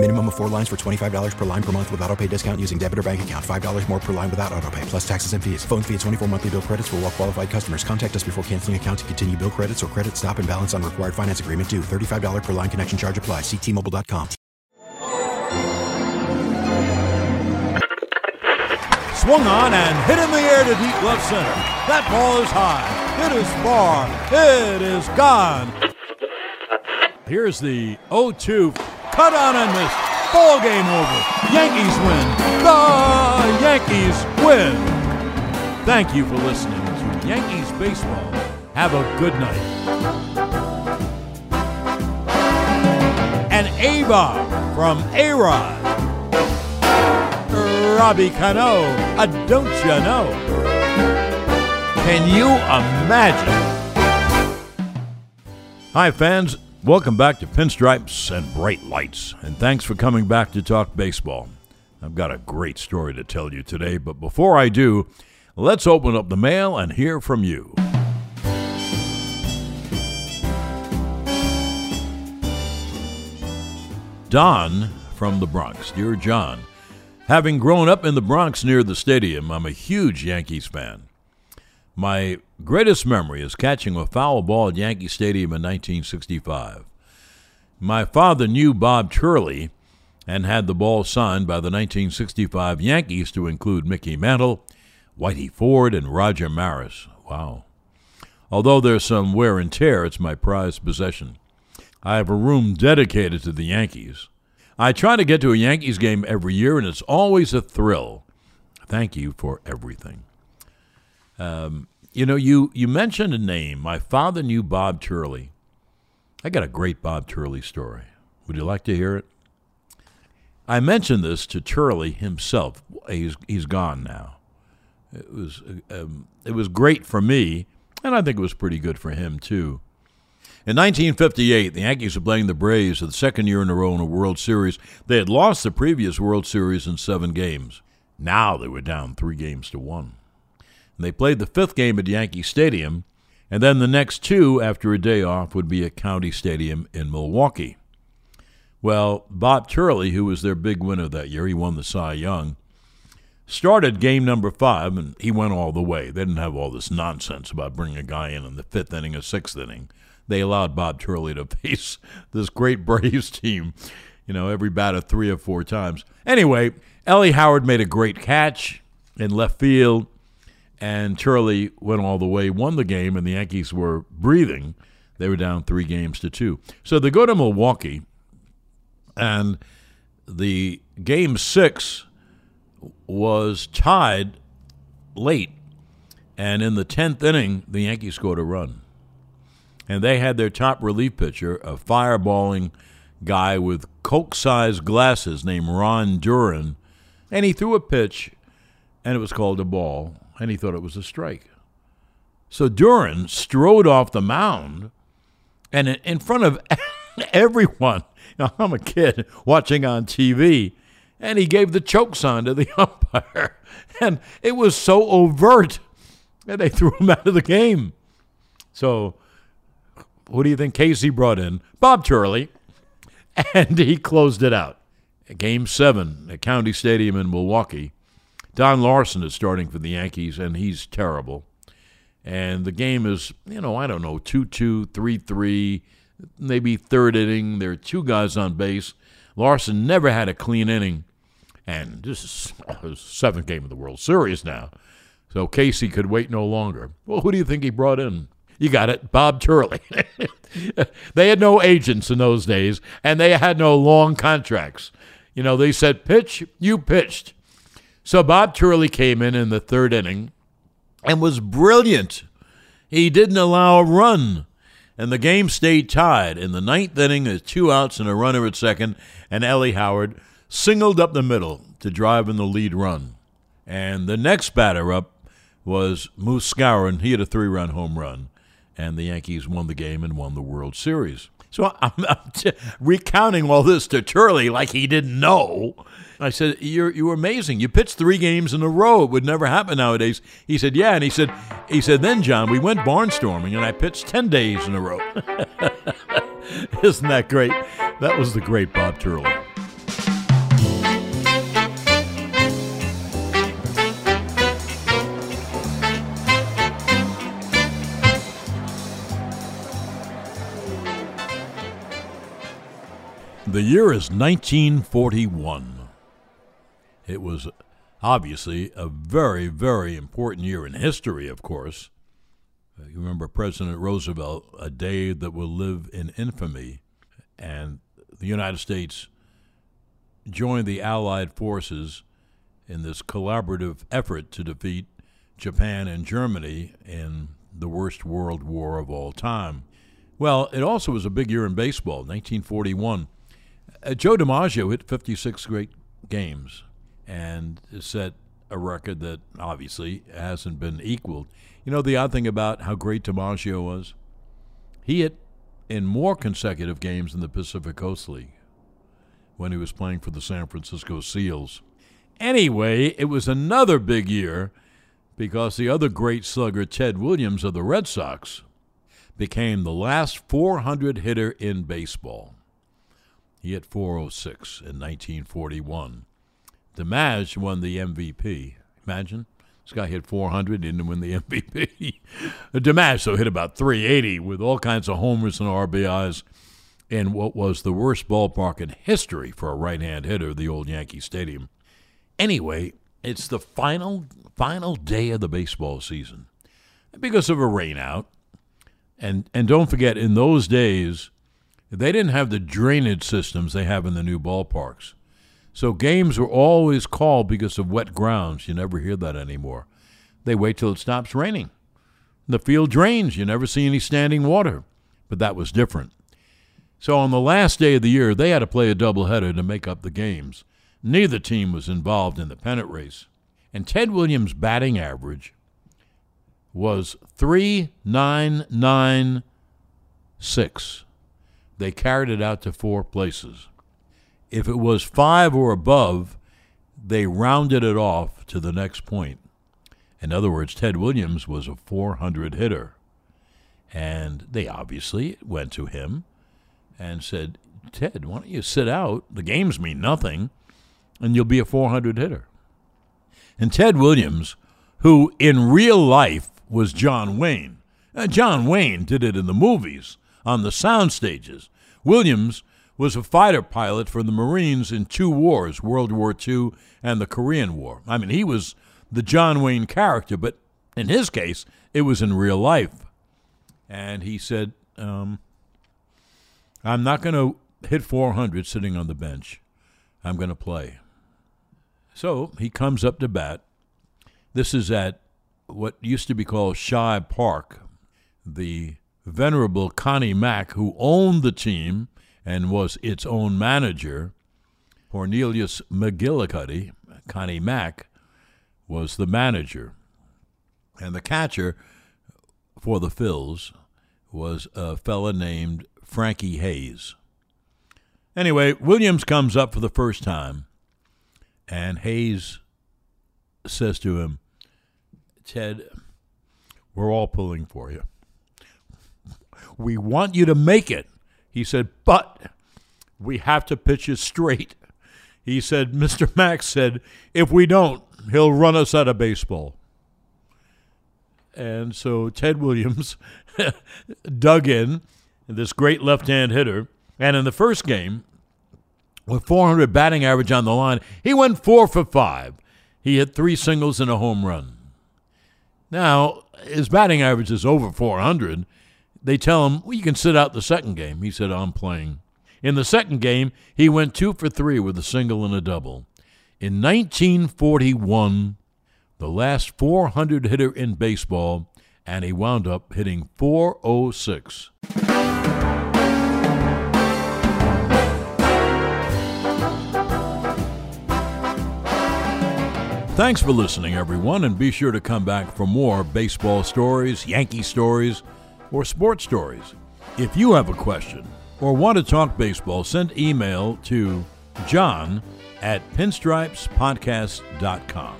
Minimum of four lines for $25 per line per month with auto pay discount using debit or bank account. $5 more per line without auto pay, plus taxes and fees. Phone fee at 24 monthly bill credits for all well qualified customers. Contact us before canceling account to continue bill credits or credit stop and balance on required finance agreement due. $35 per line connection charge apply. Ctmobile.com. Swung on and hit in the air to deep left center. That ball is high. It is far. It is gone. Here's the 0 2 cut on and missed. Ball game over. Yankees win. The Yankees win. Thank you for listening to Yankees Baseball. Have a good night. And A-Bomb from A-Rod. Robbie Cano, a don't you know? Can you imagine? Hi, fans. Welcome back to Pinstripes and Bright Lights, and thanks for coming back to talk baseball. I've got a great story to tell you today, but before I do, let's open up the mail and hear from you. Don from the Bronx. Dear John, having grown up in the Bronx near the stadium, I'm a huge Yankees fan. My greatest memory is catching a foul ball at Yankee Stadium in 1965. My father knew Bob Turley and had the ball signed by the 1965 Yankees to include Mickey Mantle, Whitey Ford, and Roger Maris. Wow. Although there's some wear and tear, it's my prized possession. I have a room dedicated to the Yankees. I try to get to a Yankees game every year, and it's always a thrill. Thank you for everything. Um, you know, you, you mentioned a name. My father knew Bob Turley. I got a great Bob Turley story. Would you like to hear it? I mentioned this to Turley himself. He's, he's gone now. It was, um, it was great for me, and I think it was pretty good for him, too. In 1958, the Yankees were playing the Braves for the second year in a row in a World Series. They had lost the previous World Series in seven games. Now they were down three games to one. They played the fifth game at Yankee Stadium, and then the next two, after a day off, would be at County Stadium in Milwaukee. Well, Bob Turley, who was their big winner that year, he won the Cy Young, started game number five, and he went all the way. They didn't have all this nonsense about bringing a guy in in the fifth inning or sixth inning they allowed Bob Turley to face this great Braves team, you know, every batter three or four times. Anyway, Ellie Howard made a great catch in left field, and Turley went all the way, won the game, and the Yankees were breathing. They were down three games to two. So they go to Milwaukee, and the game six was tied late. And in the 10th inning, the Yankees scored a run and they had their top relief pitcher, a fireballing guy with Coke sized glasses named Ryne Duren, and he threw a pitch, and it was called a ball, and he thought it was a strike. So Duren strode off the mound, and in front of everyone, now I'm a kid watching on TV, and he gave the choke sign to the umpire. And it was so overt that they threw him out of the game. So who do you think Casey brought in? Bob Turley. And he closed it out. Game seven at County Stadium in Milwaukee. Don Larsen is starting for the Yankees, and he's terrible. And the game is, you know, I don't know, 2 2, 3 3, maybe third inning. There are two guys on base. Larson never had a clean inning. And this is his seventh game of the World Series now. So Casey could wait no longer. Well, who do you think he brought in? You got it, Bob Turley. they had no agents in those days, and they had no long contracts. You know, they said, pitch, you pitched. So Bob Turley came in in the third inning and was brilliant. He didn't allow a run, and the game stayed tied. In the ninth inning, there's two outs and a runner at second, and Ellie Howard singled up the middle to drive in the lead run. And the next batter up was Moose Skowron. He had a three run home run and the Yankees won the game and won the World Series. So I'm, I'm t- recounting all this to Turley like he didn't know. I said, "You're you were amazing. You pitched three games in a row. It would never happen nowadays." He said, "Yeah," and he said, "He said then, John, we went barnstorming, and I pitched ten days in a row." Isn't that great? That was the great Bob Turley. The year is 1941. It was obviously a very, very important year in history, of course. You remember President Roosevelt, a day that will live in infamy, and the United States joined the Allied forces in this collaborative effort to defeat Japan and Germany in the worst world war of all time. Well, it also was a big year in baseball, 1941. Uh, Joe DiMaggio hit 56 great games and set a record that obviously hasn't been equaled. You know the odd thing about how great DiMaggio was? He hit in more consecutive games in the Pacific Coast League when he was playing for the San Francisco Seals. Anyway, it was another big year because the other great slugger, Ted Williams of the Red Sox, became the last 400 hitter in baseball. He hit 406 in 1941. DiMaggio won the MVP. Imagine this guy hit 400, didn't win the MVP. DiMaggio hit about 380 with all kinds of homers and RBIs in what was the worst ballpark in history for a right-hand hitter, the old Yankee Stadium. Anyway, it's the final final day of the baseball season because of a rainout. And and don't forget, in those days, they didn't have the drainage systems they have in the new ballparks. So games were always called because of wet grounds. You never hear that anymore. They wait till it stops raining. The field drains. You never see any standing water. But that was different. So on the last day of the year, they had to play a doubleheader to make up the games. Neither team was involved in the pennant race. And Ted Williams' batting average was 3.996. They carried it out to four places. If it was five or above, they rounded it off to the next point. In other words, Ted Williams was a 400 hitter. And they obviously went to him and said, Ted, why don't you sit out? The games mean nothing, and you'll be a 400 hitter. And Ted Williams, who in real life was John Wayne, uh, John Wayne did it in the movies, on the sound stages. Williams was a fighter pilot for the Marines in two wars, World War II and the Korean War. I mean, he was the John Wayne character, but in his case, it was in real life. And he said, um, I'm not going to hit 400 sitting on the bench. I'm going to play. So he comes up to bat. This is at what used to be called Shibe Park. The venerable Connie Mack, who owned the team and was its own manager, Cornelius McGillicuddy, Connie Mack, was the manager. And the catcher for the Phils was a fella named Frankie Hayes. Anyway, Williams comes up for the first time, and Hayes says to him, Ted, we're all pulling for you. We want you to make it. He said, but we have to pitch it straight. He said, Mr. Max said, if we don't, he'll run us out of baseball. And so Ted Williams dug in, this great left hand hitter. And in the first game, with 400 batting average on the line, he went four for five. He hit three singles and a home run. Now, his batting average is over 400. They tell him, well, you can sit out the second game. He said, I'm playing. In the second game, he went two for three with a single and a double. In 1941, the last 400 hitter in baseball, and he wound up hitting 406. Thanks for listening, everyone, and be sure to come back for more baseball stories, Yankee stories, or sports stories. If you have a question, or want to talk baseball, send email to john at pinstripespodcast.com.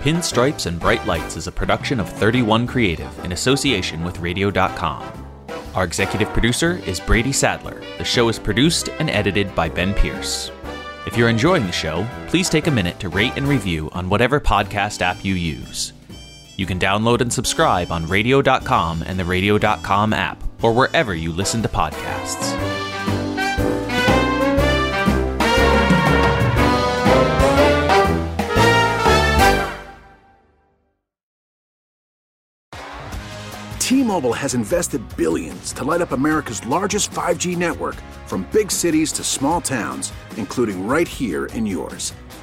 Pinstripes and Bright Lights is a production of 31 Creative in association with Radio.com. Our executive producer is Brady Sadler. The show is produced and edited by Ben Pierce. If you're enjoying the show, please take a minute to rate and review on whatever podcast app you use. You can download and subscribe on Radio.com and the Radio.com app, or wherever you listen to podcasts. T-Mobile has invested billions to light up America's largest 5G network from big cities to small towns, including right here in yours.